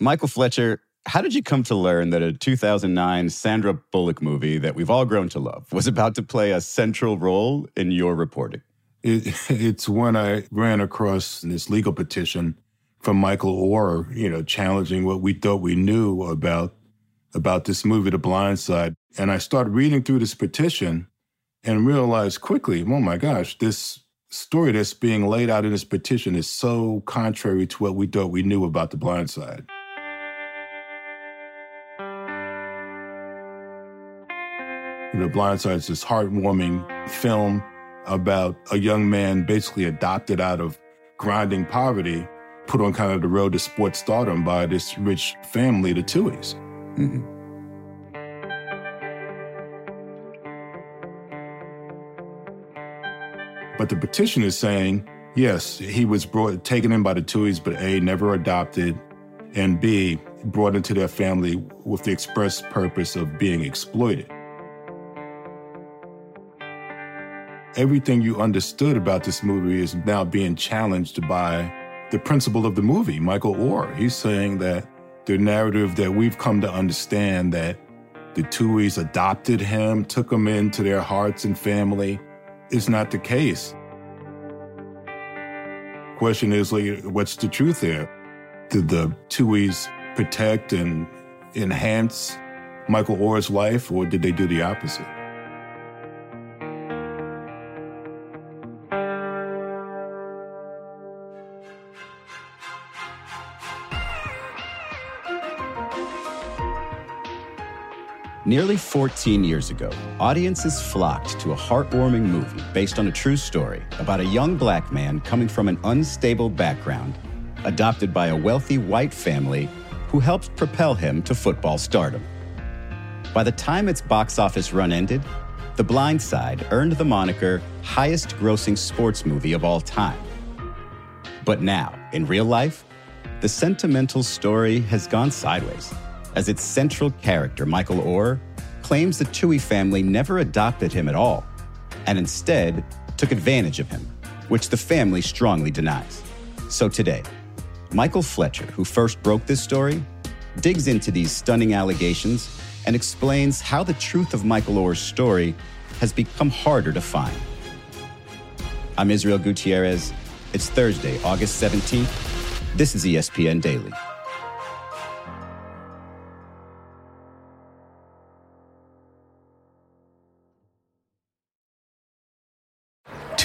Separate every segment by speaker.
Speaker 1: Michael Fletcher, how did you come to learn that a 2009 Sandra Bullock movie that we've all grown to love was about to play a central role in your reporting?
Speaker 2: It, it's when I ran across this legal petition from Michael Oher, you know, challenging what we thought we knew about about this movie, The Blind Side. And I started reading through this petition and realized quickly, oh my gosh, this story that's being laid out in this petition is so contrary to what we thought we knew about The Blind Side. You know, Blind Side is this heartwarming film about a young man basically adopted out of grinding poverty, put on kind of the road to sports stardom by this rich family, the Tuohys. Mm-hmm. But the petition is saying, yes, he was brought, taken in by the Tuohys, but A, never adopted, and B, brought into their family with the express purpose of being exploited. Everything you understood about this movie is now being challenged by the principal of the movie, Michael Oher. He's saying that the narrative that we've come to understand that the Tuohys adopted him, took him into their hearts and family, is not the case. Question is, like, what's the truth there? Did the Tuohys protect and enhance Michael Oher's life, or did they do the opposite?
Speaker 1: Nearly 14 years ago, audiences flocked to a heartwarming movie based on a true story about a young black man coming from an unstable background, adopted by a wealthy white family who helped propel him to football stardom. By the time its box office run ended, The Blind Side earned the moniker highest grossing sports movie of all time. But now, in real life, the sentimental story has gone sideways as its central character, Michael Oher, claims the Tuohy family never adopted him at all and instead took advantage of him, which the family strongly denies. So today, Michael Fletcher, who first broke this story, digs into these stunning allegations and explains how the truth of Michael Oher's story has become harder to find. I'm Israel Gutierrez. It's Thursday, August 17th. This is ESPN Daily.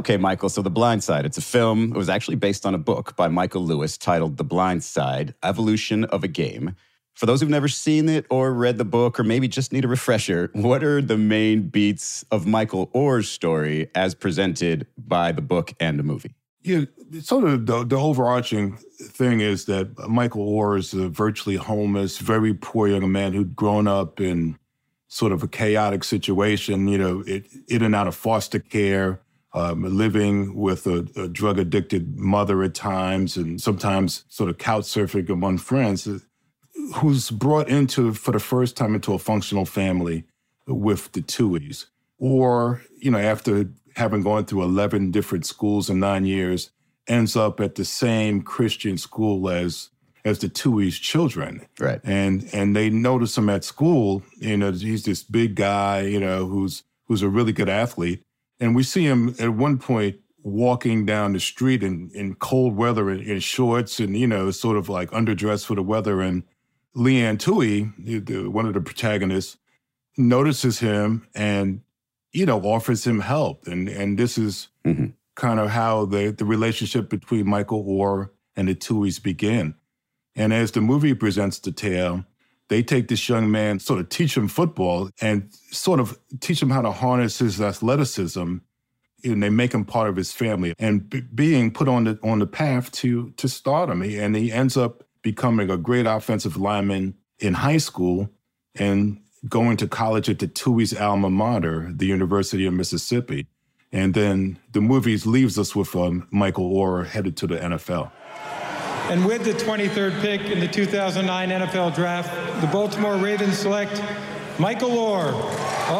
Speaker 1: Okay, Michael. So, The Blind Side, it's a film. It was actually based on a book by Michael Lewis titled The Blind Side Evolution of a Game. For those who've never seen it or read the book or maybe just need a refresher, what are the main beats of Michael Oher's story as presented by the book and the movie?
Speaker 2: Yeah, sort of the, the overarching thing is that Michael Oher is a virtually homeless, very poor young man who'd grown up in sort of a chaotic situation, you know, it, in and out of foster care um, living with a, a drug addicted mother at times, and sometimes sort of couch surfing among friends, uh, who's brought into, for the first time, into a functional family with the Tuohys. Or, you know, after having gone through 11 different schools in nine years, ends up at the same Christian school as as the Tuohy's children.
Speaker 1: Right.
Speaker 2: And and they notice him at school, you know, he's this big guy, you know, who's who's a really good athlete. And we see him at one point walking down the street in, in cold weather in, in shorts and, you know, sort of like underdressed for the weather. And Leigh-Anne Tuohy, one of the protagonists, notices him and, you know, offers him help. And and this is mm-hmm. kind of how the, the relationship between Michael Oher and the Tuohys begin. And as the movie presents the tale, they take this young man, sort of teach him football and sort of teach him how to harness his athleticism and they make him part of his family and b- being put on the on the path to to stardom. And he ends up becoming a great offensive lineman in high school and going to college at the Tuohy's alma mater, the University of Mississippi. And then the movies leaves us with um, Michael Oher headed to the NFL.
Speaker 3: And with the 23rd pick in the 2009 NFL Draft, the Baltimore Ravens select Michael Oher,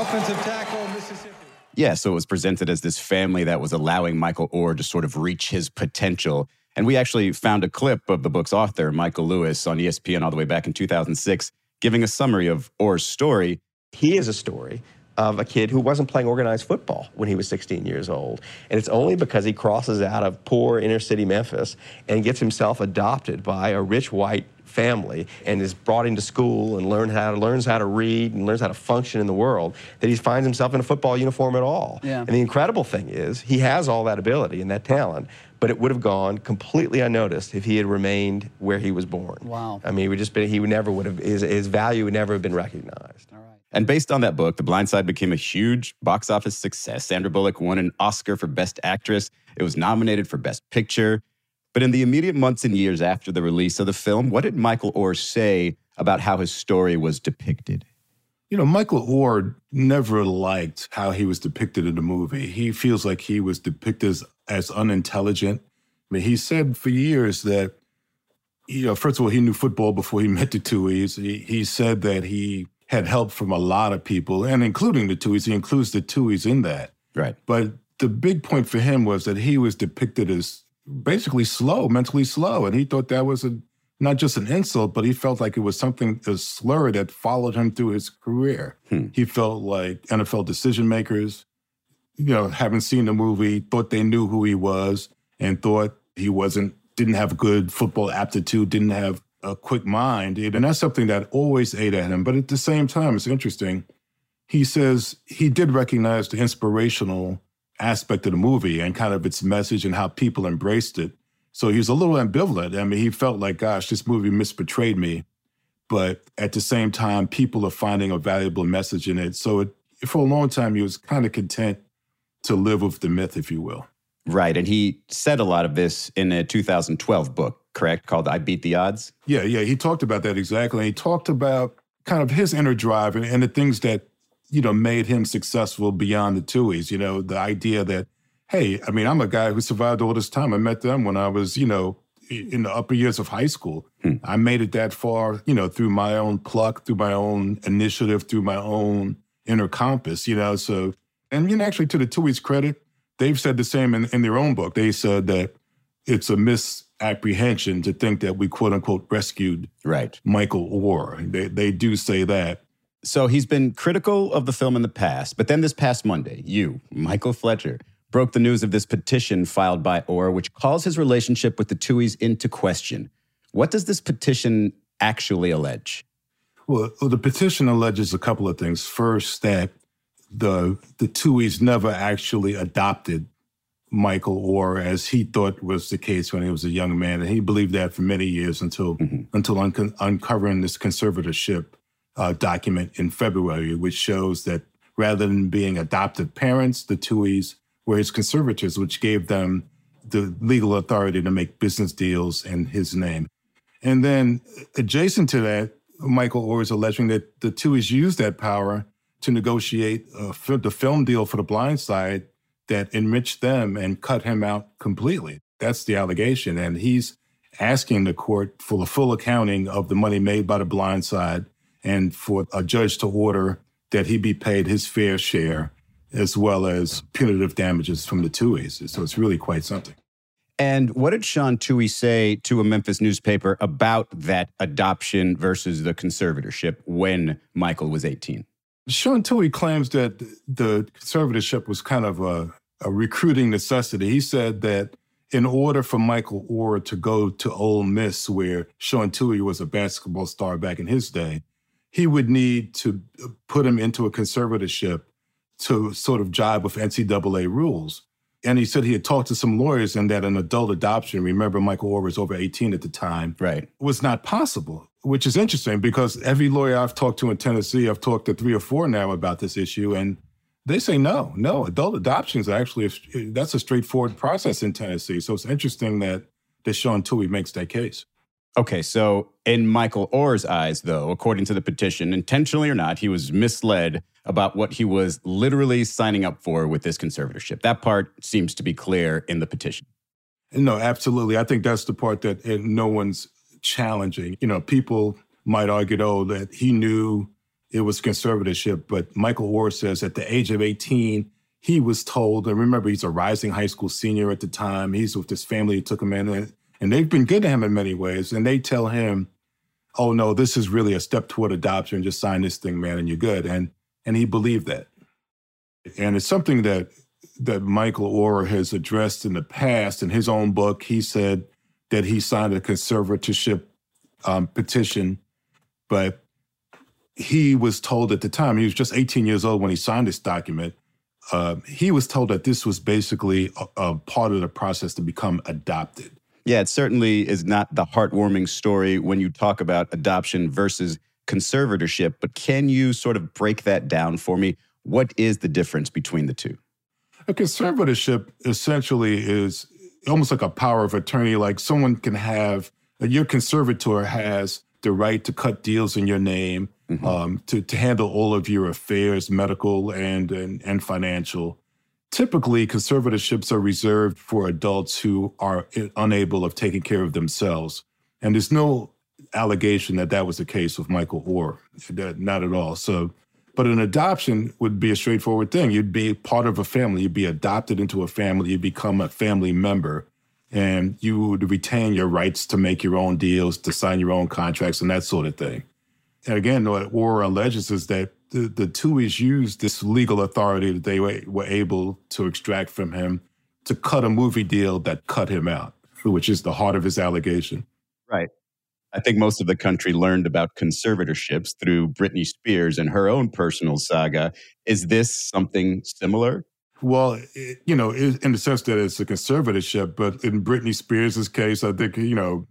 Speaker 3: offensive tackle, Mississippi.
Speaker 1: Yeah, so it was presented as this family that was allowing Michael Oher to sort of reach his potential. And we actually found a clip of the book's author, Michael Lewis, on ESPN all the way back in 2006, giving a summary of Oher's story.
Speaker 4: He is a story of a kid who wasn't playing organized football when he was 16 years old. And it's only because he crosses out of poor inner city Memphis and gets himself adopted by a rich white family and is brought into school and learn how to, learns how to read and learns how to function in the world that he finds himself in a football uniform at all.
Speaker 5: Yeah.
Speaker 4: And the incredible thing is he has all that ability and that talent, but it would have gone completely unnoticed if he had remained where he was born.
Speaker 5: Wow.
Speaker 4: I mean, he would just been, he would never would have his, his value would never have been recognized.
Speaker 1: And based on that book, The Blind Side became a huge box office success. Sandra Bullock won an Oscar for Best Actress. It was nominated for Best Picture. But in the immediate months and years after the release of the film, what did Michael Oher say about how his story was depicted?
Speaker 2: You know, Michael Oher never liked how he was depicted in the movie. He feels like he was depicted as, as unintelligent. I mean, he said for years that, you know, first of all, he knew football before he met the Tuohys. He, he said that he had help from a lot of people, and including the Tuohys. He includes the Tuohys in that.
Speaker 1: Right.
Speaker 2: But the big point for him was that he was depicted as basically slow, mentally slow. And he thought that was a, not just an insult, but he felt like it was something, a slur that followed him through his career.
Speaker 1: Hmm.
Speaker 2: He felt like NFL decision makers, you know, having seen the movie, thought they knew who he was and thought he wasn't, didn't have good football aptitude, didn't have a quick mind. And that's something that always ate at him. But at the same time, it's interesting. He says he did recognize the inspirational aspect of the movie and kind of its message and how people embraced it. So he was a little ambivalent. I mean, he felt like, gosh, this movie misportrayed me. But at the same time, people are finding a valuable message in it. So it, for a long time, he was kind of content to live with the myth, if you will.
Speaker 1: Right. And he said a lot of this in a 2012 book, correct? Called I Beat the Odds.
Speaker 2: Yeah, yeah. He talked about that exactly. He talked about kind of his inner drive and, and the things that, you know, made him successful beyond the Tuohys. You know, the idea that, hey, I mean, I'm a guy who survived all this time. I met them when I was, you know, in the upper years of high school.
Speaker 1: Hmm.
Speaker 2: I made it that far, you know, through my own pluck, through my own initiative, through my own inner compass, you know. So, and you know, actually, to the Tuohy's credit, they've said the same in, in their own book. They said that it's a misapprehension to think that we quote unquote rescued
Speaker 1: Right.
Speaker 2: Michael Oher. They, they do say that.
Speaker 1: So he's been critical of the film in the past, but then this past Monday, you, Michael Fletcher, broke the news of this petition filed by Oher, which calls his relationship with the Tuohys into question. What does this petition actually allege?
Speaker 2: Well, the petition alleges a couple of things. First, that the the Tuohys never actually adopted Michael Oher as he thought was the case when he was a young man, and he believed that for many years until until unco- uncovering this conservatorship uh, document in February, which shows that rather than being adoptive parents, the Tuohys were his conservators, which gave them the legal authority to make business deals in his name. And then adjacent to that, Michael Oher is alleging that the Tuohys used that power to negotiate uh, the film deal for The Blind Side that enriched them and cut him out completely. That's the allegation. And he's asking the court for the full accounting of the money made by The Blind Side and for a judge to order that he be paid his fair share as well as punitive damages from the Tuohys. So it's really quite something.
Speaker 1: And what did Sean Tuohy say to a Memphis newspaper about that adoption versus the conservatorship when Michael was 18?
Speaker 2: Sean Tuohy claims that the conservatorship was kind of a, a recruiting necessity. He said that in order for Michael Oher to go to Ole Miss, where Sean Tuohy was a basketball star back in his day, he would need to put him into a conservatorship to sort of jibe with NCAA rules. And he said he had talked to some lawyers and that an adult adoption, remember Michael Oher was over 18 at the time,
Speaker 1: Right.
Speaker 2: was not possible, which is interesting because every lawyer I've talked to in Tennessee, I've talked to three or four now about this issue, and They say no, no. Adult adoption is actually a, eh, that's a straightforward process in Tennessee. So it's interesting that Sean Tuohy makes that case.
Speaker 1: Okay, so in Michael Oher's eyes, though, according to the petition, intentionally or not, he was misled about what he was literally signing up for with this conservatorship. That part seems to be clear in the petition.
Speaker 2: No, absolutely. I think that's the part that eh, no one's challenging. You know, people might argue, oh, that he knew it was conservatorship, but Michael Oher says at the age of 18, he was told, and remember, he's a rising high school senior at the time. He's with his family, he took him in, and they've been good to him in many ways. And they tell him, oh, no, this is really a step toward adoption. Just sign this thing, man, and you're good. And, and he believed that. And it's something that that Michael Oher has addressed in the past. In his own book, he said that he signed a conservatorship um, petition, but he was told at the time, he was just 18 years old when he signed this document. Uh, he was told that this was basically a, a part of the process to become adopted.
Speaker 1: Yeah, it certainly is not the heartwarming story when you talk about adoption versus conservatorship, but can you sort of break that down for me? What is the difference between the two?
Speaker 2: A conservatorship essentially is almost like a power of attorney. Like someone can have, your conservator has the right to cut deals in your name, mm-hmm. um, to, to handle all of your affairs, medical and, and, and financial. Typically, conservatorships are reserved for adults who are unable of taking care of themselves. And there's no allegation that that was the case with Michael Oher, not at all. So but an adoption would be a straightforward thing. You'd be part of a family. You'd be adopted into a family. You'd become a family member. And you would retain your rights to make your own deals, to sign your own contracts, and that sort of thing. And again, what Oher alleges is that the, the Tuohys used this legal authority that they were, were able to extract from him to cut a movie deal that cut him out, which is the heart of his allegation.
Speaker 1: Right. I think most of the country learned about conservatorships through Britney Spears and her own personal saga. Is this something similar?
Speaker 2: Well, you know, in the sense that it's a conservatorship, but in Britney Spears' case, I think, you know,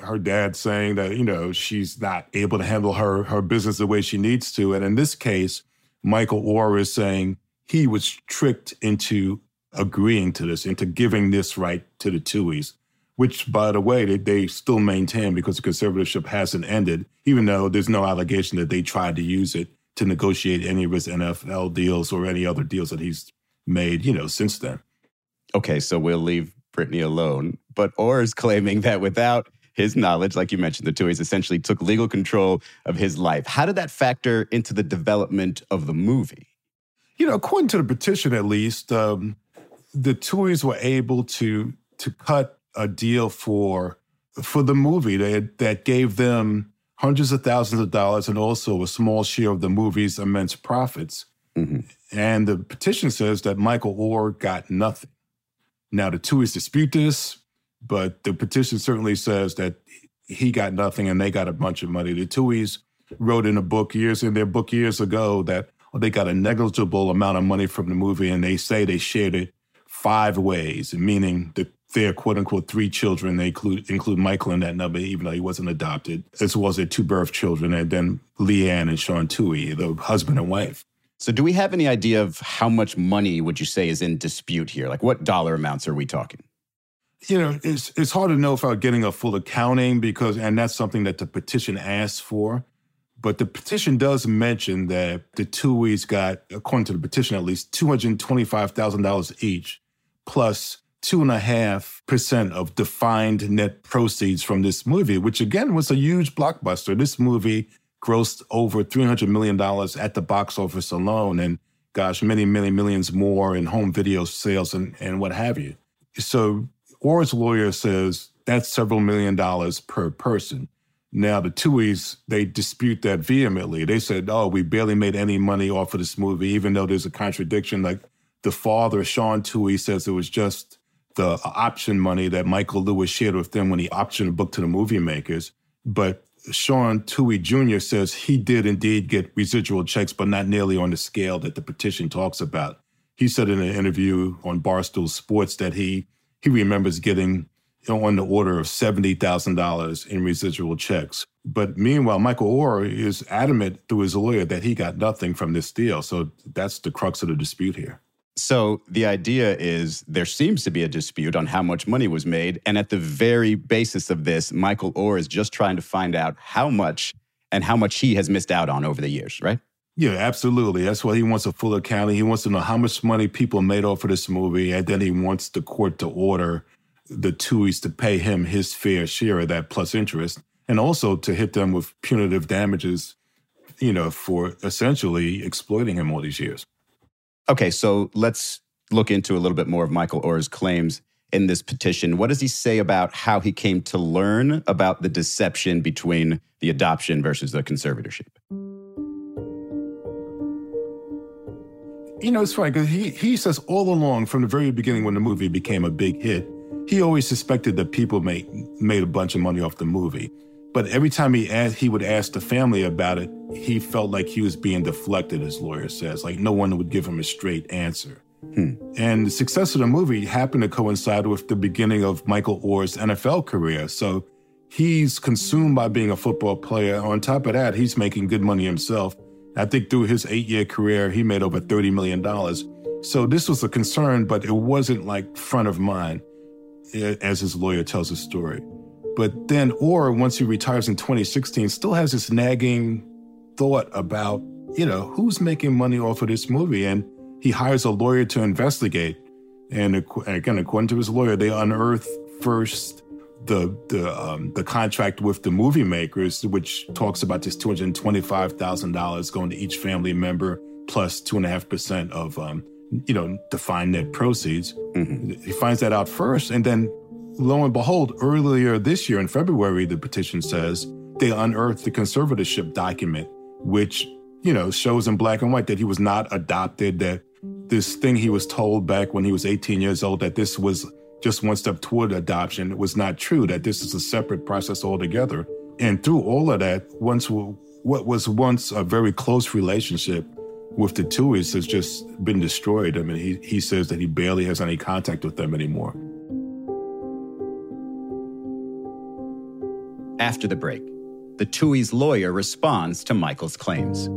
Speaker 2: her dad saying that, you know, she's not able to handle her her business the way she needs to. And in this case, Michael Oher is saying he was tricked into agreeing to this, into giving this right to the Tuohys which, by the way, they, they still maintain because the conservatorship hasn't ended, even though there's no allegation that they tried to use it to negotiate any of his NFL deals or any other deals that he's made, you know, since then.
Speaker 1: Okay, so we'll leave Britney alone. But Oher is claiming that without his knowledge, like you mentioned, the Tuohys essentially took legal control of his life. How did that factor into the development of the movie?
Speaker 2: You know, according to the petition, at least, um, the Tuohys were able to to cut a deal for for the movie that that gave them hundreds of thousands of dollars and also a small share of the movie's immense profits. Mm-hmm. And the petition says that Michael Oher got nothing. Now the Tuohys dispute this, but the petition certainly says that he got nothing and they got a bunch of money. The Tuohys wrote in a book years in their book years ago that they got a negligible amount of money from the movie and they say they shared it five ways, meaning the their quote unquote three children. They include include Michael in that number, even though he wasn't adopted, as well as their two birth children, and then Leigh Anne and Sean Tuohy, the husband and wife.
Speaker 1: So, do we have any idea of how much money would you say is in dispute here? Like, what dollar amounts are we talking?
Speaker 2: You know, it's it's hard to know without getting a full accounting because, and that's something that the petition asks for. But the petition does mention that the Tuohys got, according to the petition at least, two hundred twenty-five thousand dollars each, plus two and a half percent of defined net proceeds from this movie, which again was a huge blockbuster. This movie grossed over $300 million at the box office alone, and gosh, many, many millions more in home video sales and, and what have you. So Oher's lawyer says that's several million dollars per person. Now, the Tuohys, they dispute that vehemently. They said, oh, we barely made any money off of this movie, even though there's a contradiction. Like the father, Sean Tuohy, says it was just the option money that Michael Lewis shared with them when he optioned a book to the movie makers. But Sean Tuohy Jr. says he did indeed get residual checks, but not nearly on the scale that the petition talks about. He said in an interview on Barstool Sports that he he remembers getting on the order of $70,000 in residual checks. But meanwhile, Michael Oher is adamant through his lawyer that he got nothing from this deal. So that's the crux of the dispute here.
Speaker 1: So the idea is there seems to be a dispute on how much money was made. And at the very basis of this, Michael Oher is just trying to find out how much and how much he has missed out on over the years, right?
Speaker 2: Yeah, absolutely. That's why he wants a full accounting. He wants to know how much money people made off of this movie, and then he wants the court to order the Tuohys to pay him his fair share of that plus interest, and also to hit them with punitive damages, you know, for essentially exploiting him all these years.
Speaker 1: Okay, so let's look into a little bit more of Michael Oher's claims in this petition. What does he say about how he came to learn about the deception between the adoption versus the conservatorship?
Speaker 2: You know, it's funny because he, he says all along from the very beginning when the movie became a big hit, he always suspected that people made, made a bunch of money off the movie. But every time he asked, he would ask the family about it, he felt like he was being deflected, his lawyer says. Like no one would give him a straight answer. Hmm. And the success of the movie happened to coincide with the beginning of Michael Oher's NFL career. So he's consumed by being a football player. On top of that, he's making good money himself. I think through his eight year career, he made over $30 million. So this was a concern, but it wasn't like front of mind, eh, as his lawyer tells his story. But then, or once he retires in 2016, still has this nagging thought about, you know, who's making money off of this movie? And he hires a lawyer to investigate. And again, according to his lawyer, they unearth first the the um, the contract with the movie makers, which talks about this two hundred twenty five thousand dollars going to each family member plus two and a half percent of um, you know defined net proceeds. Mm-hmm. He finds that out first, and then lo and behold, earlier this year in February, the petition says they unearthed the conservatorship document, which you know shows in black and white that he was not adopted. That this thing he was told back when he was 18 years old that this was just one step toward adoption was not true, that this is a separate process altogether. And through all of that, once what was once a very close relationship with the Tuohys has just been destroyed. I mean, he, he says that he barely has any contact with them anymore.
Speaker 1: After the break, the Tuohy's lawyer responds to Michael's claims.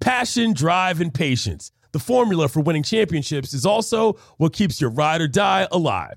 Speaker 5: Passion, drive, and patience. The formula for winning championships is also what keeps your ride or die alive.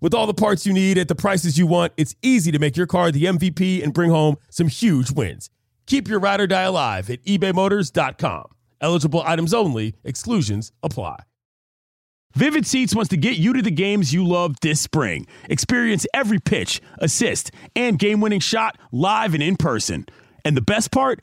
Speaker 5: With all the parts you need at the prices you want, it's easy to make your car the MVP and bring home some huge wins. Keep your ride or die alive at ebaymotors.com. Eligible items only, exclusions apply. Vivid Seats wants to get you to the games you love this spring. Experience every pitch, assist, and game winning shot live and in person. And the best part?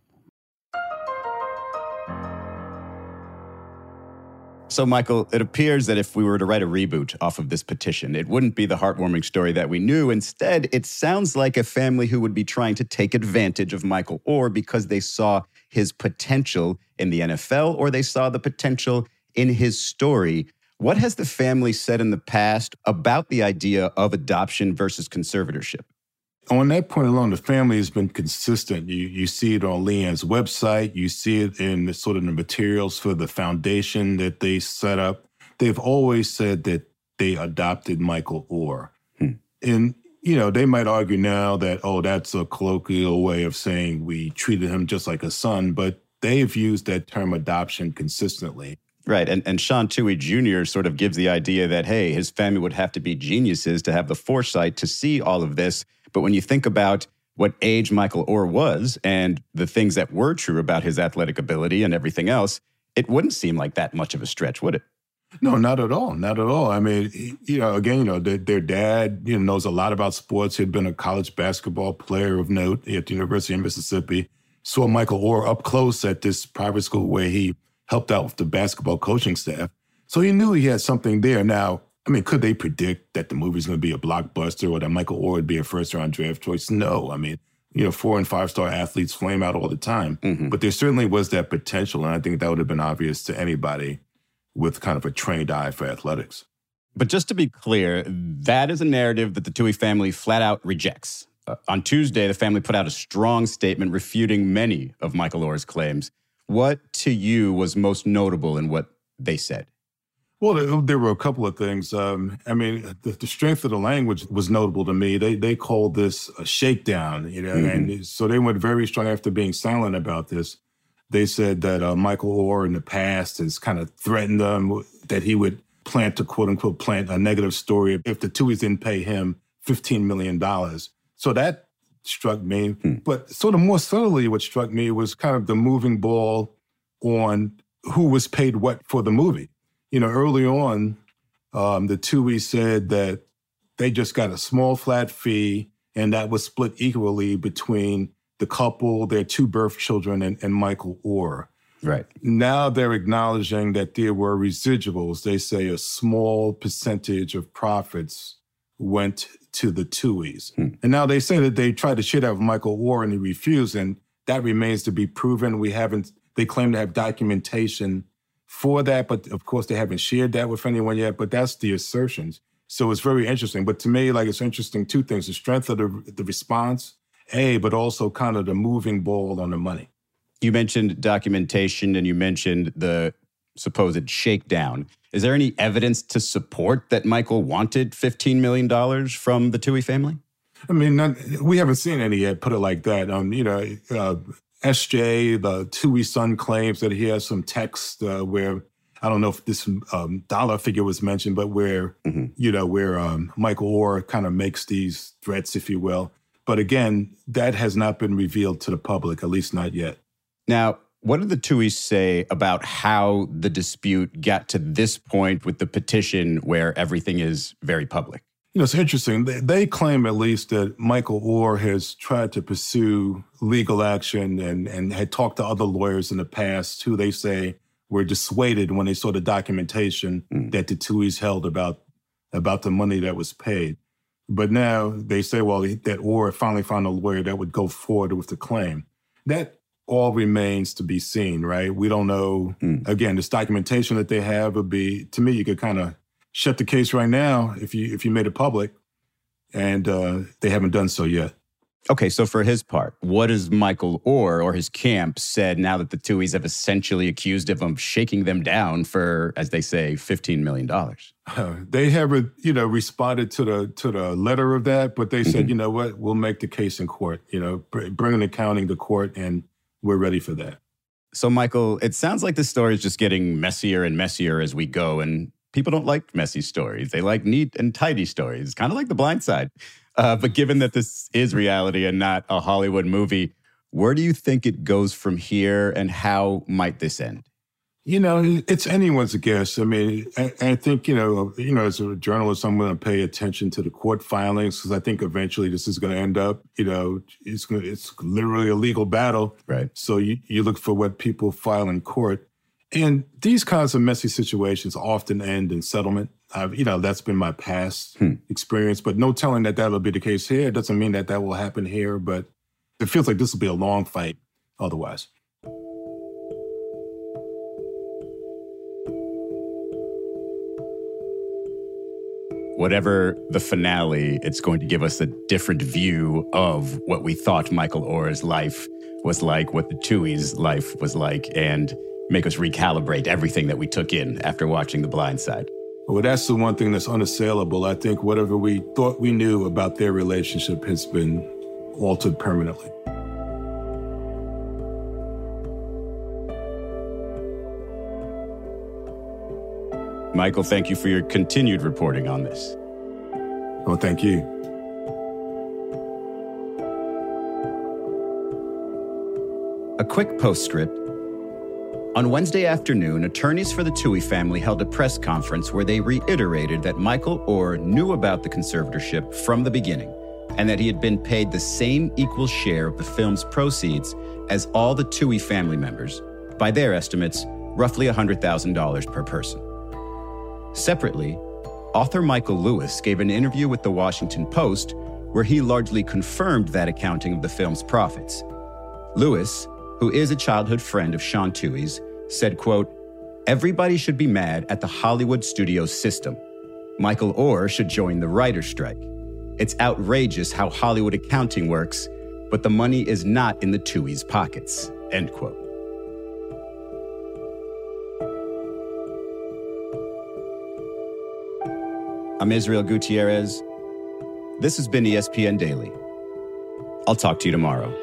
Speaker 1: So, Michael, it appears that if we were to write a reboot off of this petition, it wouldn't be the heartwarming story that we knew. Instead, it sounds like a family who would be trying to take advantage of Michael Oher because they saw his potential in the NFL or they saw the potential in his story. What has the family said in the past about the idea of adoption versus conservatorship?
Speaker 2: On that point alone, the family has been consistent. You you see it on Leigh Anne's website. You see it in the, sort of the materials for the foundation that they set up. They've always said that they adopted Michael Oher. Hmm. And you know, they might argue now that, oh, that's a colloquial way of saying we treated him just like a son, but they've used that term adoption consistently.
Speaker 1: Right. And, and Sean Tuohy Jr. sort of gives the idea that, hey, his family would have to be geniuses to have the foresight to see all of this. But when you think about what age Michael Oher was and the things that were true about his athletic ability and everything else, it wouldn't seem like that much of a stretch, would it?
Speaker 2: No, not at all. Not at all. I mean, you know, again, you know, their, their dad, you know, knows a lot about sports. He'd been a college basketball player of note at the University of Mississippi. Saw Michael Oher up close at this private school where he helped out with the basketball coaching staff. So he knew he had something there. Now, I mean, could they predict that the movie's going to be a blockbuster or that Michael Oher would be a first round draft choice? No. I mean, you know, four and five star athletes flame out all the time. Mm-hmm. But there certainly was that potential. And I think that would have been obvious to anybody with kind of a trained eye for athletics.
Speaker 1: But just to be clear, that is a narrative that the Tuohy family flat out rejects. Uh, on Tuesday, the family put out a strong statement refuting many of Michael Oher's claims. What to you was most notable in what they said?
Speaker 2: Well, there, were a couple of things. Um, I mean, the, the, strength of the language was notable to me. They they called this a shakedown, you know, mm-hmm. and so they went very strong after being silent about this. They said that uh, Michael Oher in the past has kind of threatened them that he would plant to quote unquote plant a negative story if the Tuohys didn't pay him $15 million. So that struck me. Hmm. But sort of more subtly, what struck me was kind of the moving ball on who was paid what for the movie. You know, early on, um, the Tuohys said that they just got a small flat fee and that was split equally between the couple, their two birth children, and, and Michael Oher.
Speaker 1: Right.
Speaker 2: Now they're acknowledging that there were residuals. They say a small percentage of profits went to the Tuohys. Hmm. And now they say that they tried to shit out of Michael Oher and he refused, and that remains to be proven. We haven't, they claim to have documentation for that, but of course they haven't shared that with anyone yet, but that's the assertions. So it's very interesting. But to me, like it's interesting two things the strength of the, the response a, but also kind of the moving ball on the money.
Speaker 1: You mentioned documentation and you mentioned the supposed shakedown. Is there any evidence to support that Michael wanted $15 million from the Tuohy family?
Speaker 2: I mean, not, we haven't seen any yet, put it like that. Um, you know, uh, SJ, the Tuohy son, claims that he has some text uh, where I don't know if this um, dollar figure was mentioned, but where mm-hmm. you know where um, Michael Oher kind of makes these threats, if you will. But again, that has not been revealed to the public, at least not yet.
Speaker 1: Now, what did the Tuohys say about how the dispute got to this point with the petition where everything is very public?
Speaker 2: You know, it's interesting. They, they claim at least that Michael Oher has tried to pursue legal action and, and had talked to other lawyers in the past who they say were dissuaded when they saw the documentation mm. that the Tuohys held about about the money that was paid. But now they say, well, that Oher finally found a lawyer that would go forward with the claim. That all remains to be seen, right? We don't know. Mm. Again, this documentation that they have would be, to me, you could kind of shut the case right now if you if you made it public, and uh, they haven't done so yet.
Speaker 1: Okay, so for his part, what has Michael Oher or his camp said now that the Tuohys have essentially accused him of shaking them down for, as they say, fifteen million dollars?
Speaker 2: Uh, they haven't, you know, responded to the to the letter of that, but they said, mm-hmm. you know what, we'll make the case in court. You know, bring an accounting to court, and we're ready for that.
Speaker 1: So, Michael, it sounds like the story is just getting messier and messier as we go, and people don't like messy stories. They like neat and tidy stories, kind of like The Blind Side. Uh, but given that this is reality and not a Hollywood movie, where do you think it goes from here and how might this end?
Speaker 2: You know, it's anyone's guess. I mean, I, I, think you know, you know, as a journalist, I'm going to pay attention to the court filings because I think eventually this is going to end up. You know, it's it's literally a legal battle.
Speaker 1: Right.
Speaker 2: So you you look for what people file in court, and these kinds of messy situations often end in settlement. I've, you know, that's been my past hmm. experience, but no telling that that'll be the case here. It doesn't mean that that will happen here, but it feels like this will be a long fight otherwise.
Speaker 1: Whatever the finale, it's going to give us a different view of what we thought Michael Oher's life was like, what the Tuohy's life was like, and make us recalibrate everything that we took in after watching The Blind Side.
Speaker 2: Well, that's the one thing that's unassailable. I think whatever we thought we knew about their relationship has been altered permanently.
Speaker 1: Michael, thank you for your continued reporting on this.
Speaker 2: Well, thank you.
Speaker 1: A quick postscript. On Wednesday afternoon, attorneys for the Tuohy family held a press conference where they reiterated that Michael Oher knew about the conservatorship from the beginning and that he had been paid the same equal share of the film's proceeds as all the Tuohy family members, by their estimates, roughly $100,000 per person. Separately, author Michael Lewis gave an interview with the Washington Post where he largely confirmed that accounting of the film's profits. Lewis, who is a childhood friend of Sean Tuohy's, said, quote, Everybody should be mad at the Hollywood studio system. Michael Oher should join the writer's strike. It's outrageous how Hollywood accounting works, but the money is not in the Tuohy's pockets. End quote. I'm Israel Gutierrez. This has been ESPN Daily. I'll talk to you tomorrow.